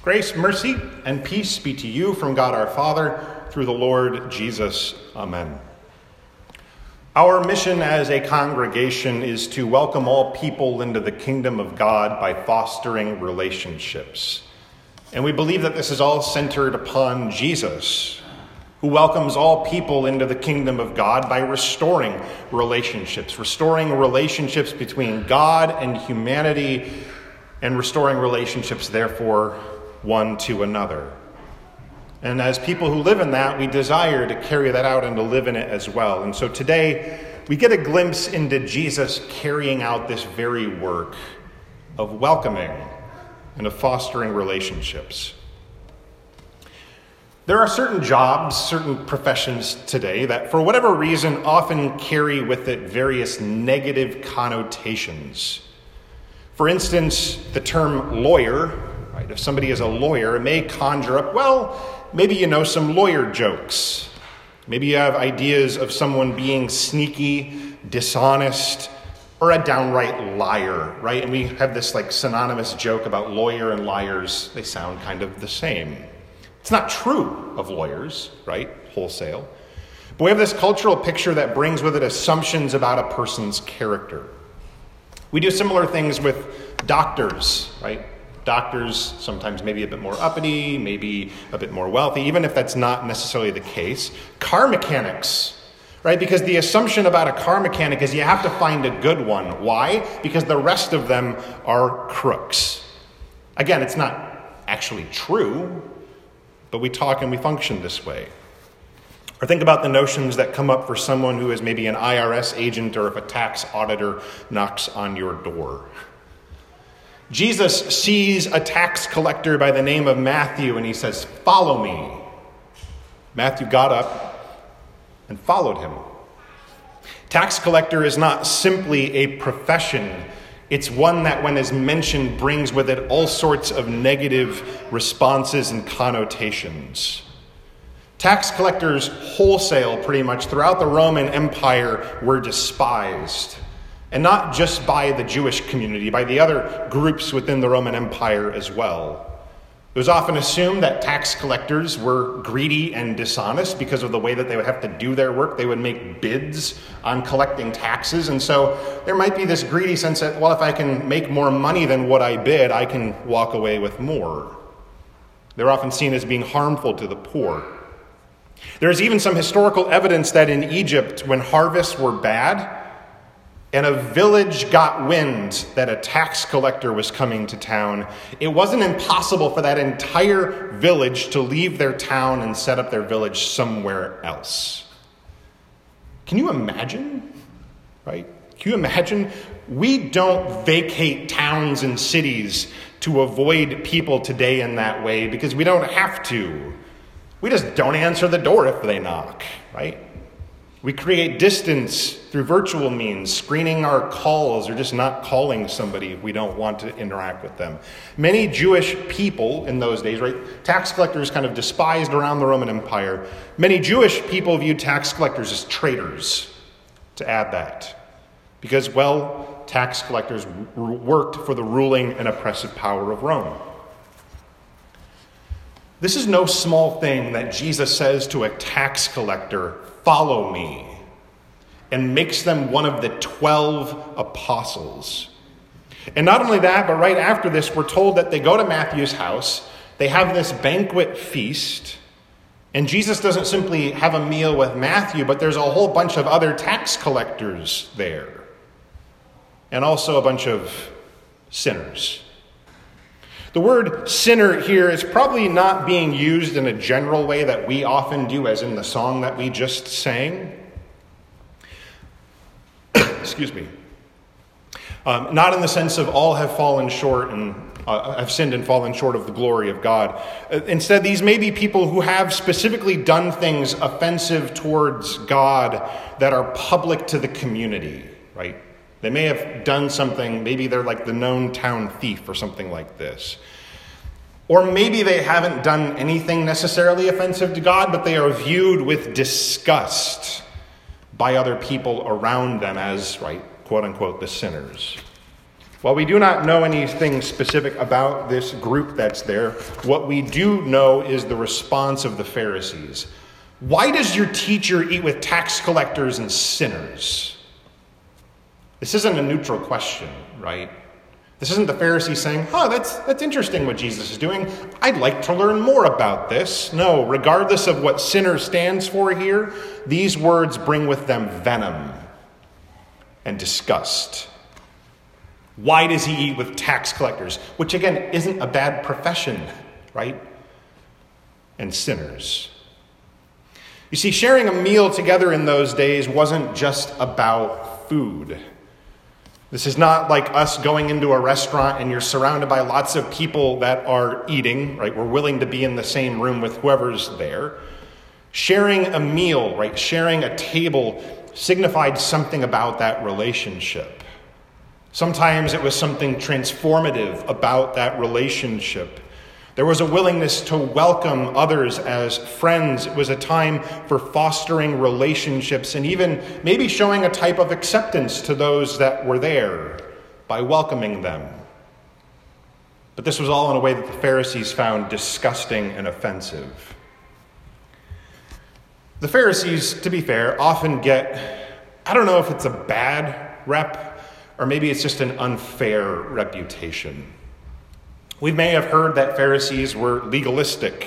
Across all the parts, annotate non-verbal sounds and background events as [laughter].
Grace, mercy, and peace be to you from God our Father through the Lord Jesus. Amen. Our mission as a congregation is to welcome all people into the kingdom of God by fostering relationships. And we believe that this is all centered upon Jesus, who welcomes all people into the kingdom of God by restoring relationships, restoring relationships between God and humanity, and restoring relationships, therefore, one to another. And as people who live in that, we desire to carry that out and to live in it as well. And so today, we get a glimpse into Jesus carrying out this very work of welcoming and of fostering relationships. There are certain jobs, certain professions today that, for whatever reason, often carry with it various negative connotations. For instance, the term lawyer If somebody is a lawyer, it may conjure up, well, maybe you know some lawyer jokes. Maybe you have ideas of someone being sneaky, dishonest, or a downright liar, right? And we have this like synonymous joke about lawyer and liars. They sound kind of the same. It's not true of lawyers, right? Wholesale. But we have this cultural picture that brings with it assumptions about a person's character. We do similar things with doctors, right? Doctors, sometimes maybe a bit more uppity, maybe a bit more wealthy, even if that's not necessarily the case. Car mechanics, right? Because the assumption about a car mechanic is you have to find a good one. Why? Because the rest of them are crooks. Again, it's not actually true, but we talk and we function this way. Or think about the notions that come up for someone who is maybe an IRS agent or if a tax auditor knocks on your door. Jesus sees a tax collector by the name of Matthew and he says, Follow me. Matthew got up and followed him. Tax collector is not simply a profession, it's one that, when is mentioned, brings with it all sorts of negative responses and connotations. Tax collectors, wholesale, pretty much throughout the Roman Empire, were despised. And not just by the Jewish community, by the other groups within the Roman Empire as well. It was often assumed that tax collectors were greedy and dishonest because of the way that they would have to do their work. They would make bids on collecting taxes. And so there might be this greedy sense that, well, if I can make more money than what I bid, I can walk away with more. They're often seen as being harmful to the poor. There's even some historical evidence that in Egypt, when harvests were bad, and a village got wind that a tax collector was coming to town, it wasn't impossible for that entire village to leave their town and set up their village somewhere else. Can you imagine? Right? Can you imagine? We don't vacate towns and cities to avoid people today in that way because we don't have to. We just don't answer the door if they knock, right? We create distance through virtual means, screening our calls or just not calling somebody if we don't want to interact with them. Many Jewish people in those days, right? Tax collectors kind of despised around the Roman Empire. Many Jewish people viewed tax collectors as traitors, to add that. Because, well, tax collectors worked for the ruling and oppressive power of Rome. This is no small thing that Jesus says to a tax collector Follow me, and makes them one of the 12 apostles. And not only that, but right after this, we're told that they go to Matthew's house, they have this banquet feast. And Jesus doesn't simply have a meal with Matthew, but there's a whole bunch of other tax collectors there, and also a bunch of sinners. The word sinner here is probably not being used in a general way that we often do, as in the song that we just sang. [coughs] Excuse me. Um, not in the sense of all have fallen short and uh, have sinned and fallen short of the glory of God. Uh, instead, these may be people who have specifically done things offensive towards God that are public to the community, right? They may have done something, maybe they're like the known town thief or something like this. Or maybe they haven't done anything necessarily offensive to God, but they are viewed with disgust by other people around them as, right, quote unquote, the sinners. While we do not know anything specific about this group that's there, what we do know is the response of the Pharisees. Why does your teacher eat with tax collectors and sinners? This isn't a neutral question, right? This isn't the Pharisees saying, oh, that's, that's interesting what Jesus is doing. I'd like to learn more about this. No, regardless of what sinner stands for here, these words bring with them venom and disgust. Why does he eat with tax collectors? Which, again, isn't a bad profession, right? And sinners. You see, sharing a meal together in those days wasn't just about food. This is not like us going into a restaurant and you're surrounded by lots of people that are eating, right? We're willing to be in the same room with whoever's there. Sharing a meal, right? Sharing a table signified something about that relationship. Sometimes it was something transformative about that relationship. There was a willingness to welcome others as friends. It was a time for fostering relationships and even maybe showing a type of acceptance to those that were there by welcoming them. But this was all in a way that the Pharisees found disgusting and offensive. The Pharisees, to be fair, often get, I don't know if it's a bad rep or maybe it's just an unfair reputation. We may have heard that Pharisees were legalistic.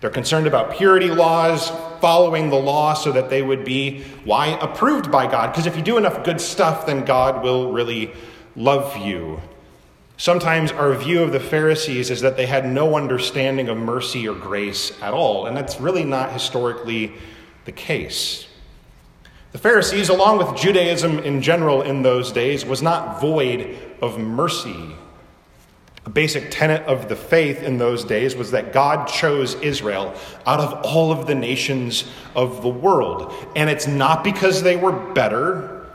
They're concerned about purity laws, following the law so that they would be, why, approved by God. Because if you do enough good stuff, then God will really love you. Sometimes our view of the Pharisees is that they had no understanding of mercy or grace at all, and that's really not historically the case. The Pharisees, along with Judaism in general in those days, was not void of mercy a basic tenet of the faith in those days was that God chose Israel out of all of the nations of the world. And it's not because they were better,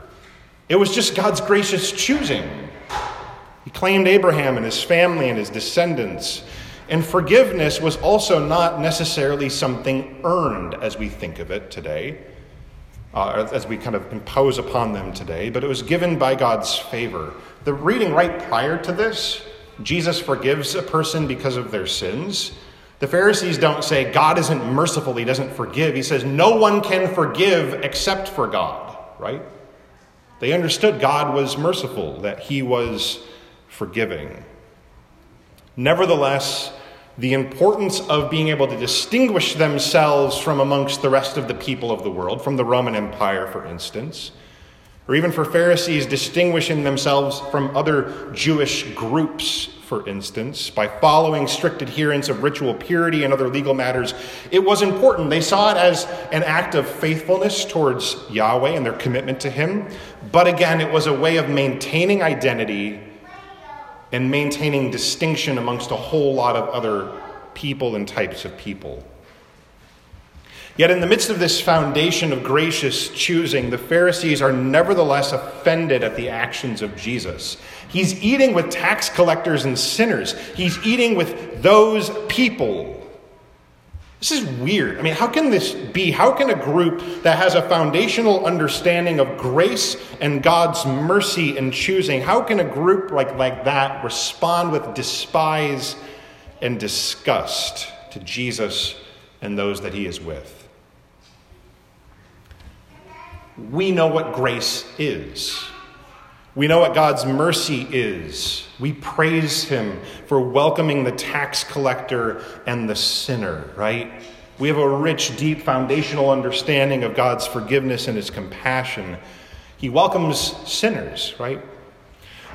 it was just God's gracious choosing. He claimed Abraham and his family and his descendants. And forgiveness was also not necessarily something earned as we think of it today, uh, as we kind of impose upon them today, but it was given by God's favor. The reading right prior to this, Jesus forgives a person because of their sins. The Pharisees don't say God isn't merciful, he doesn't forgive. He says no one can forgive except for God, right? They understood God was merciful, that he was forgiving. Nevertheless, the importance of being able to distinguish themselves from amongst the rest of the people of the world, from the Roman Empire, for instance, or even for Pharisees distinguishing themselves from other Jewish groups, for instance, by following strict adherence of ritual purity and other legal matters, it was important. They saw it as an act of faithfulness towards Yahweh and their commitment to Him. But again, it was a way of maintaining identity and maintaining distinction amongst a whole lot of other people and types of people. Yet, in the midst of this foundation of gracious choosing, the Pharisees are nevertheless offended at the actions of Jesus. He's eating with tax collectors and sinners, he's eating with those people. This is weird. I mean, how can this be? How can a group that has a foundational understanding of grace and God's mercy and choosing, how can a group like, like that respond with despise and disgust to Jesus and those that he is with? We know what grace is. We know what God's mercy is. We praise Him for welcoming the tax collector and the sinner, right? We have a rich, deep, foundational understanding of God's forgiveness and His compassion. He welcomes sinners, right?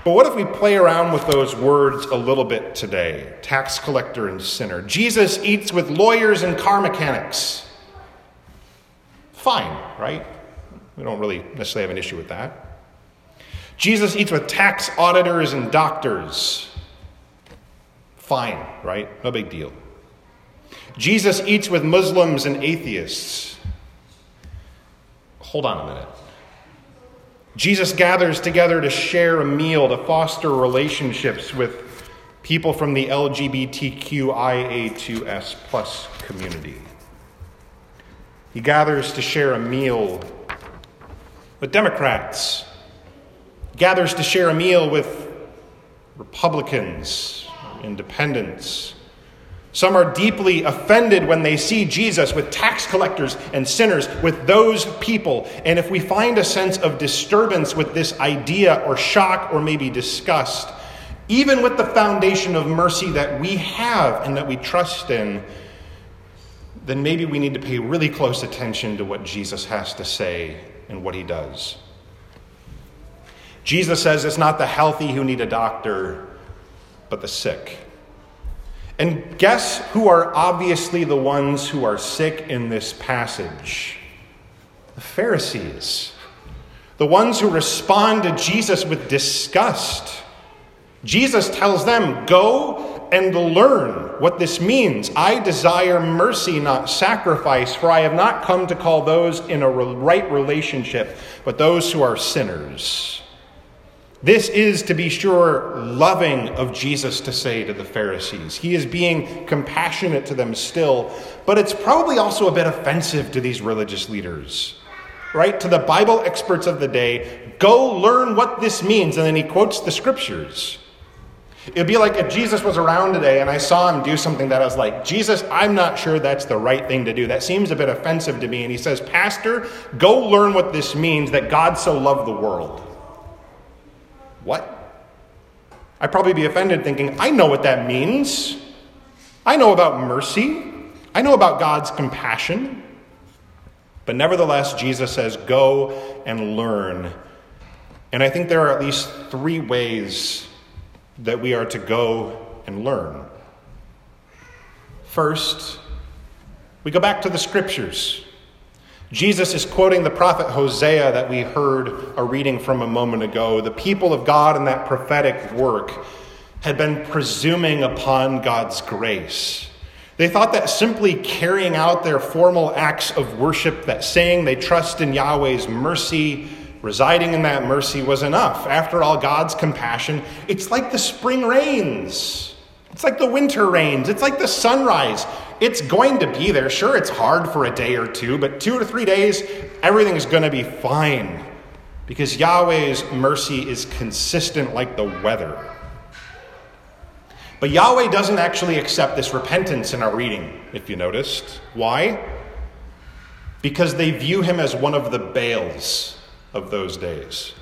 But what if we play around with those words a little bit today? Tax collector and sinner. Jesus eats with lawyers and car mechanics. Fine, right? We don't really necessarily have an issue with that. Jesus eats with tax auditors and doctors. Fine, right? No big deal. Jesus eats with Muslims and atheists. Hold on a minute. Jesus gathers together to share a meal, to foster relationships with people from the LGBTQIA2S plus community. He gathers to share a meal with Democrats, gathers to share a meal with Republicans, independents. Some are deeply offended when they see Jesus with tax collectors and sinners, with those people. And if we find a sense of disturbance with this idea, or shock, or maybe disgust, even with the foundation of mercy that we have and that we trust in, then maybe we need to pay really close attention to what Jesus has to say and what he does. Jesus says it's not the healthy who need a doctor, but the sick. And guess who are obviously the ones who are sick in this passage? The Pharisees. The ones who respond to Jesus with disgust. Jesus tells them, Go and learn what this means. I desire mercy, not sacrifice, for I have not come to call those in a right relationship, but those who are sinners. This is, to be sure, loving of Jesus to say to the Pharisees. He is being compassionate to them still, but it's probably also a bit offensive to these religious leaders, right? To the Bible experts of the day, go learn what this means. And then he quotes the scriptures. It'd be like if Jesus was around today and I saw him do something that I was like, Jesus, I'm not sure that's the right thing to do. That seems a bit offensive to me. And he says, Pastor, go learn what this means that God so loved the world. What? I'd probably be offended thinking, I know what that means. I know about mercy. I know about God's compassion. But nevertheless, Jesus says, Go and learn. And I think there are at least three ways that we are to go and learn. First, we go back to the scriptures. Jesus is quoting the prophet Hosea that we heard a reading from a moment ago. The people of God in that prophetic work had been presuming upon God's grace. They thought that simply carrying out their formal acts of worship, that saying they trust in Yahweh's mercy, residing in that mercy was enough. After all, God's compassion, it's like the spring rains. It's like the winter rains. It's like the sunrise it's going to be there. Sure, it's hard for a day or two, but two to three days, everything is going to be fine because Yahweh's mercy is consistent like the weather. But Yahweh doesn't actually accept this repentance in our reading, if you noticed. Why? Because they view him as one of the Baals of those days,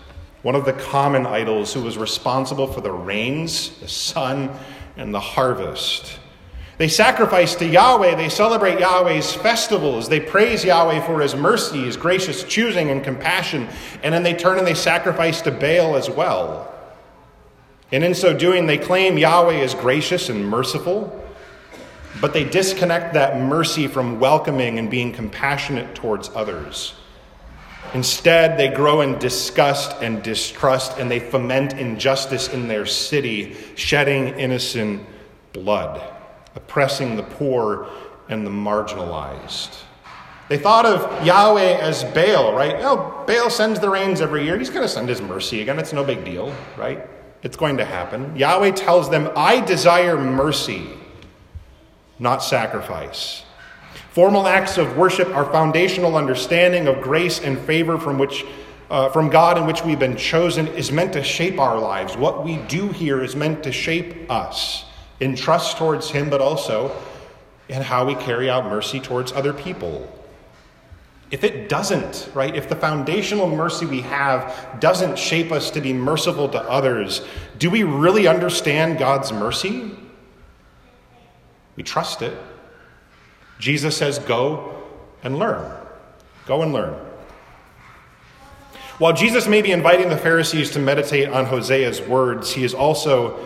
one of the common idols who was responsible for the rains, the sun, and the harvest. They sacrifice to Yahweh. They celebrate Yahweh's festivals. They praise Yahweh for his mercy, his gracious choosing and compassion. And then they turn and they sacrifice to Baal as well. And in so doing, they claim Yahweh is gracious and merciful, but they disconnect that mercy from welcoming and being compassionate towards others. Instead, they grow in disgust and distrust, and they foment injustice in their city, shedding innocent blood oppressing the poor and the marginalized. They thought of Yahweh as Baal, right? Oh, Baal sends the rains every year. He's going to send his mercy again. It's no big deal, right? It's going to happen. Yahweh tells them, I desire mercy, not sacrifice. Formal acts of worship are foundational understanding of grace and favor from which uh, from God in which we've been chosen is meant to shape our lives. What we do here is meant to shape us in trust towards Him, but also in how we carry out mercy towards other people. If it doesn't, right, if the foundational mercy we have doesn't shape us to be merciful to others, do we really understand God's mercy? We trust it. Jesus says, Go and learn. Go and learn. While Jesus may be inviting the Pharisees to meditate on Hosea's words, he is also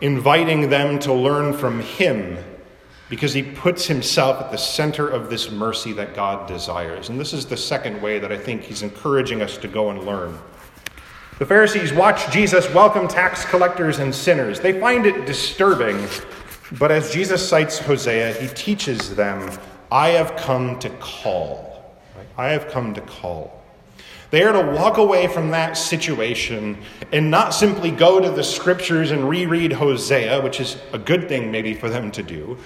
inviting them to learn from him because he puts himself at the center of this mercy that God desires. And this is the second way that I think he's encouraging us to go and learn. The Pharisees watch Jesus welcome tax collectors and sinners. They find it disturbing, but as Jesus cites Hosea, he teaches them, I have come to call. I have come to call. They are to walk away from that situation and not simply go to the scriptures and reread Hosea, which is a good thing maybe for them to do,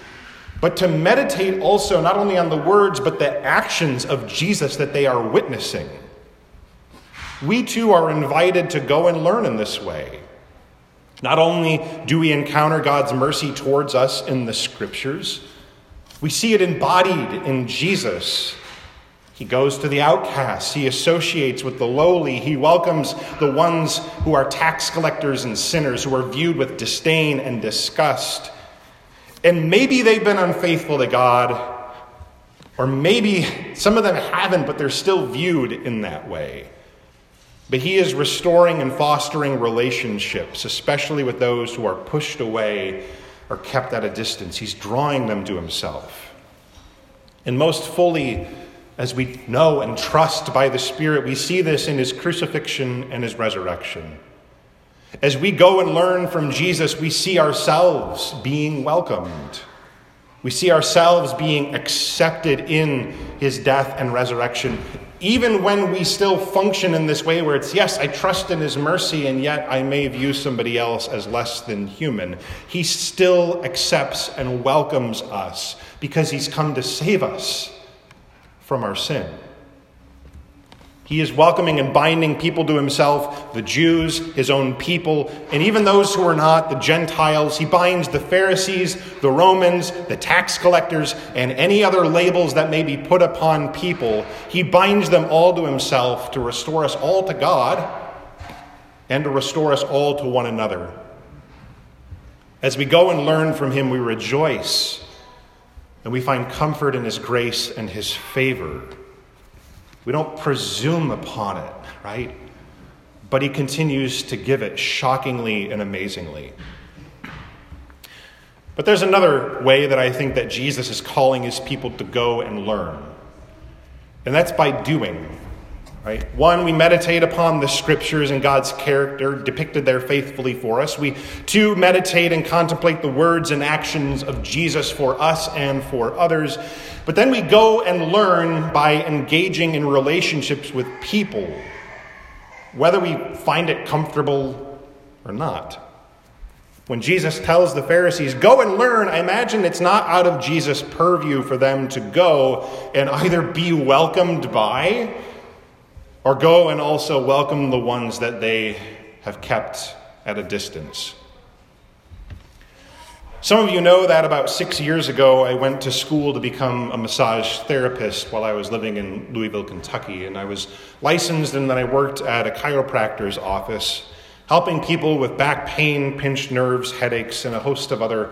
but to meditate also not only on the words but the actions of Jesus that they are witnessing. We too are invited to go and learn in this way. Not only do we encounter God's mercy towards us in the scriptures, we see it embodied in Jesus. He goes to the outcasts. He associates with the lowly. He welcomes the ones who are tax collectors and sinners, who are viewed with disdain and disgust. And maybe they've been unfaithful to God, or maybe some of them haven't, but they're still viewed in that way. But He is restoring and fostering relationships, especially with those who are pushed away or kept at a distance. He's drawing them to Himself. And most fully, as we know and trust by the Spirit, we see this in His crucifixion and His resurrection. As we go and learn from Jesus, we see ourselves being welcomed. We see ourselves being accepted in his death and resurrection, even when we still function in this way where it's, yes, I trust in his mercy, and yet I may view somebody else as less than human. He still accepts and welcomes us because he's come to save us from our sin. He is welcoming and binding people to himself, the Jews, his own people, and even those who are not, the Gentiles. He binds the Pharisees, the Romans, the tax collectors, and any other labels that may be put upon people. He binds them all to himself to restore us all to God and to restore us all to one another. As we go and learn from him, we rejoice and we find comfort in his grace and his favor. We don't presume upon it, right? But he continues to give it shockingly and amazingly. But there's another way that I think that Jesus is calling his people to go and learn. And that's by doing. Right? One, we meditate upon the scriptures and God's character depicted there faithfully for us. We, two, meditate and contemplate the words and actions of Jesus for us and for others. But then we go and learn by engaging in relationships with people, whether we find it comfortable or not. When Jesus tells the Pharisees, go and learn, I imagine it's not out of Jesus' purview for them to go and either be welcomed by or go and also welcome the ones that they have kept at a distance. Some of you know that about six years ago, I went to school to become a massage therapist while I was living in Louisville, Kentucky. And I was licensed, and then I worked at a chiropractor's office, helping people with back pain, pinched nerves, headaches, and a host of other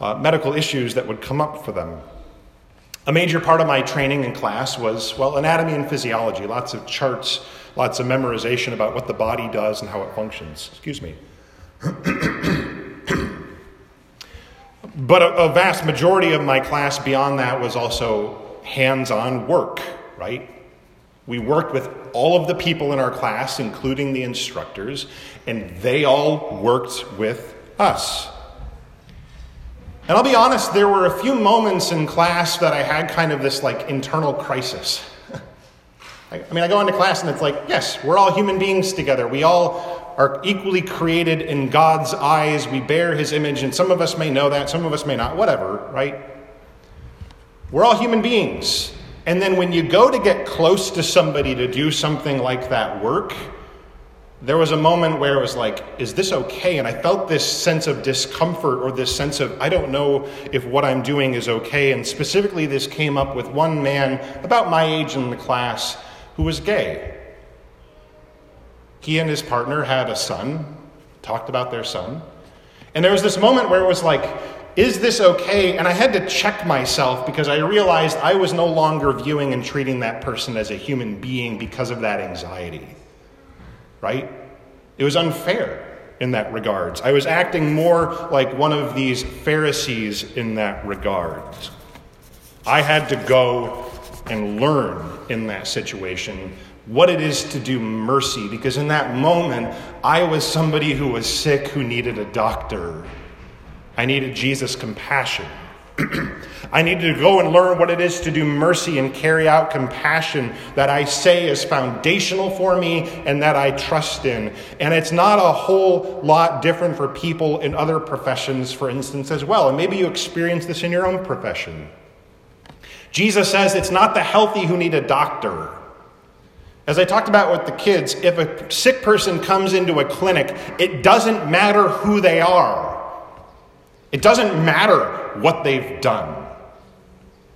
uh, medical issues that would come up for them. A major part of my training in class was, well, anatomy and physiology, lots of charts, lots of memorization about what the body does and how it functions. Excuse me. [coughs] but a, a, vast majority of my class beyond that was also hands on work, right? We worked with all of the people in our class, including the instructors, and they all worked with us. And I'll be honest, there were a few moments in class that I had kind of this like internal crisis. [laughs] I mean, I go into class and it's like, yes, we're all human beings together. We all are equally created in God's eyes. We bear his image, and some of us may know that, some of us may not, whatever, right? We're all human beings. And then when you go to get close to somebody to do something like that work, there was a moment where it was like, is this okay? And I felt this sense of discomfort or this sense of, I don't know if what I'm doing is okay. And specifically, this came up with one man about my age in the class who was gay. He and his partner had a son, talked about their son. And there was this moment where it was like, is this okay? And I had to check myself because I realized I was no longer viewing and treating that person as a human being because of that anxiety right? It was unfair in that regards. I was acting more like one of these Pharisees in that regard. I had to go and learn in that situation what it is to do mercy because in that moment I was somebody who was sick who needed a doctor. I needed Jesus' compassion. [clears throat] I needed to go and learn what it is to do mercy and carry out compassion that I say is foundational for me and that I trust in. And it's not a whole lot different for people in other professions, for instance, as well. And maybe you experience this in your own profession. Jesus says it's not the healthy who need a doctor, As I talked about with the kids, if a sick person comes into a clinic, it doesn't matter who they are. It doesn't matter what they've done.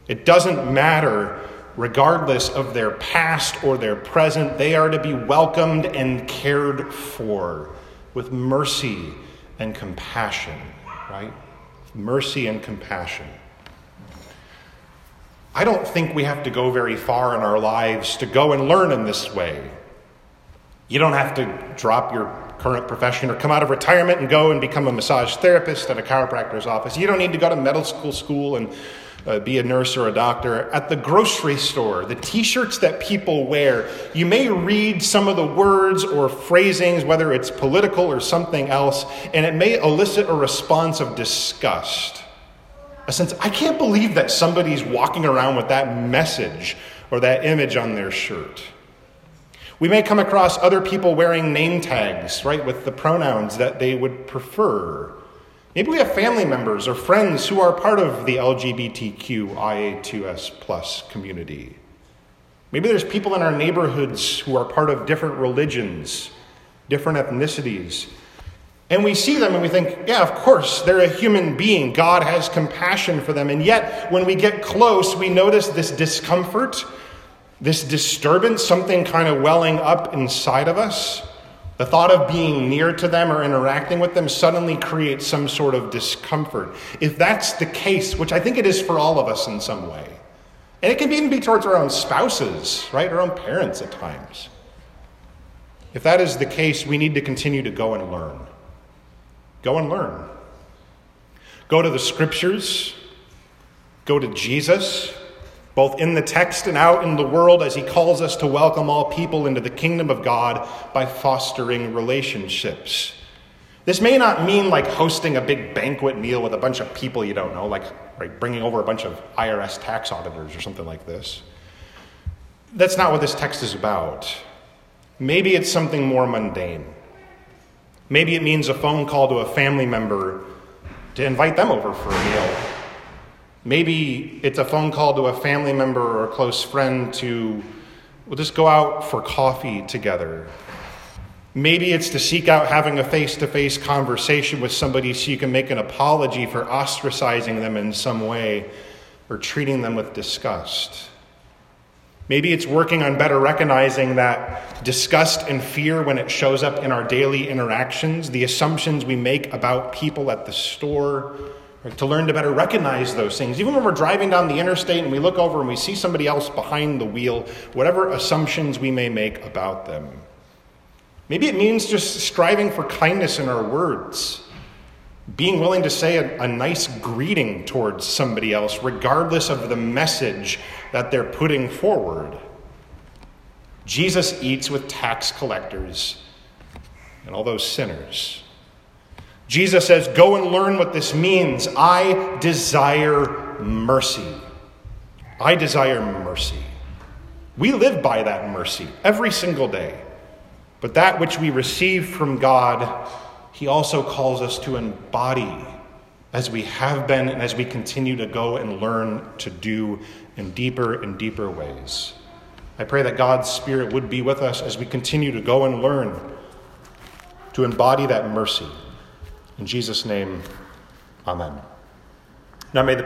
It doesn't matter, regardless of their past or their present, they are to be welcomed and cared for with mercy and compassion, right? Mercy and compassion. I don't think we have to go very far in our lives to go and learn in this way. You don't have to drop your current profession or come out of retirement and go and become a massage therapist at a chiropractor's office. You don't need to go to medical school and uh, be a nurse or a doctor. At the grocery store, the t shirts that people wear, you may read some of the words or phrasings, whether it's political or something else, and it may elicit a response of disgust a sense, I can't believe that somebody's walking around with that message or that image on their shirt. We may come across other people wearing name tags, right, with the pronouns that they would prefer. Maybe we have family members or friends who are part of the LGBTQIA2S plus community. Maybe there's people in our neighborhoods who are part of different religions, different ethnicities, and we see them and we think, yeah, of course, they're a human being. God has compassion for them. And yet, when we get close, we notice this discomfort, this disturbance, something kind of welling up inside of us. The thought of being near to them or interacting with them suddenly creates some sort of discomfort. If that's the case, which I think it is for all of us in some way, and it can even be towards our own spouses, right? Our own parents at times. If that is the case, we need to continue to go and learn. Go and learn. Go to the scriptures. Go to Jesus, both in the text and out in the world, as he calls us to welcome all people into the kingdom of God by fostering relationships. This may not mean like hosting a big banquet meal with a bunch of people you don't know, like right, bringing over a bunch of IRS tax auditors or something like this. That's not what this text is about. Maybe it's something more mundane. Maybe it means a phone call to a family member to invite them over for a meal. Maybe it's a phone call to a family member or a close friend to, we'll just go out for coffee together. Maybe it's to seek out having a face to face conversation with somebody so you can make an apology for ostracizing them in some way or treating them with disgust. Maybe it's working on better recognizing that disgust and fear when it shows up in our daily interactions, the assumptions we make about people at the store, to learn to better recognize those things. Even when we're driving down the interstate and we look over and we see somebody else behind the wheel, whatever assumptions we may make about them. Maybe it means just striving for kindness in our words being willing to say a, a, nice greeting towards somebody else, regardless of the message that they're putting forward. Jesus eats with tax collectors and all those sinners. Jesus says, Go and learn what this means. I desire mercy. I desire mercy. We live by that mercy every single day. But that which we receive from God he also calls us to embody as we have been and as we continue to go and learn to do in deeper and deeper ways. I pray that God's Spirit would be with us as we continue to go and learn to embody that mercy. In Jesus' name, amen. Now may the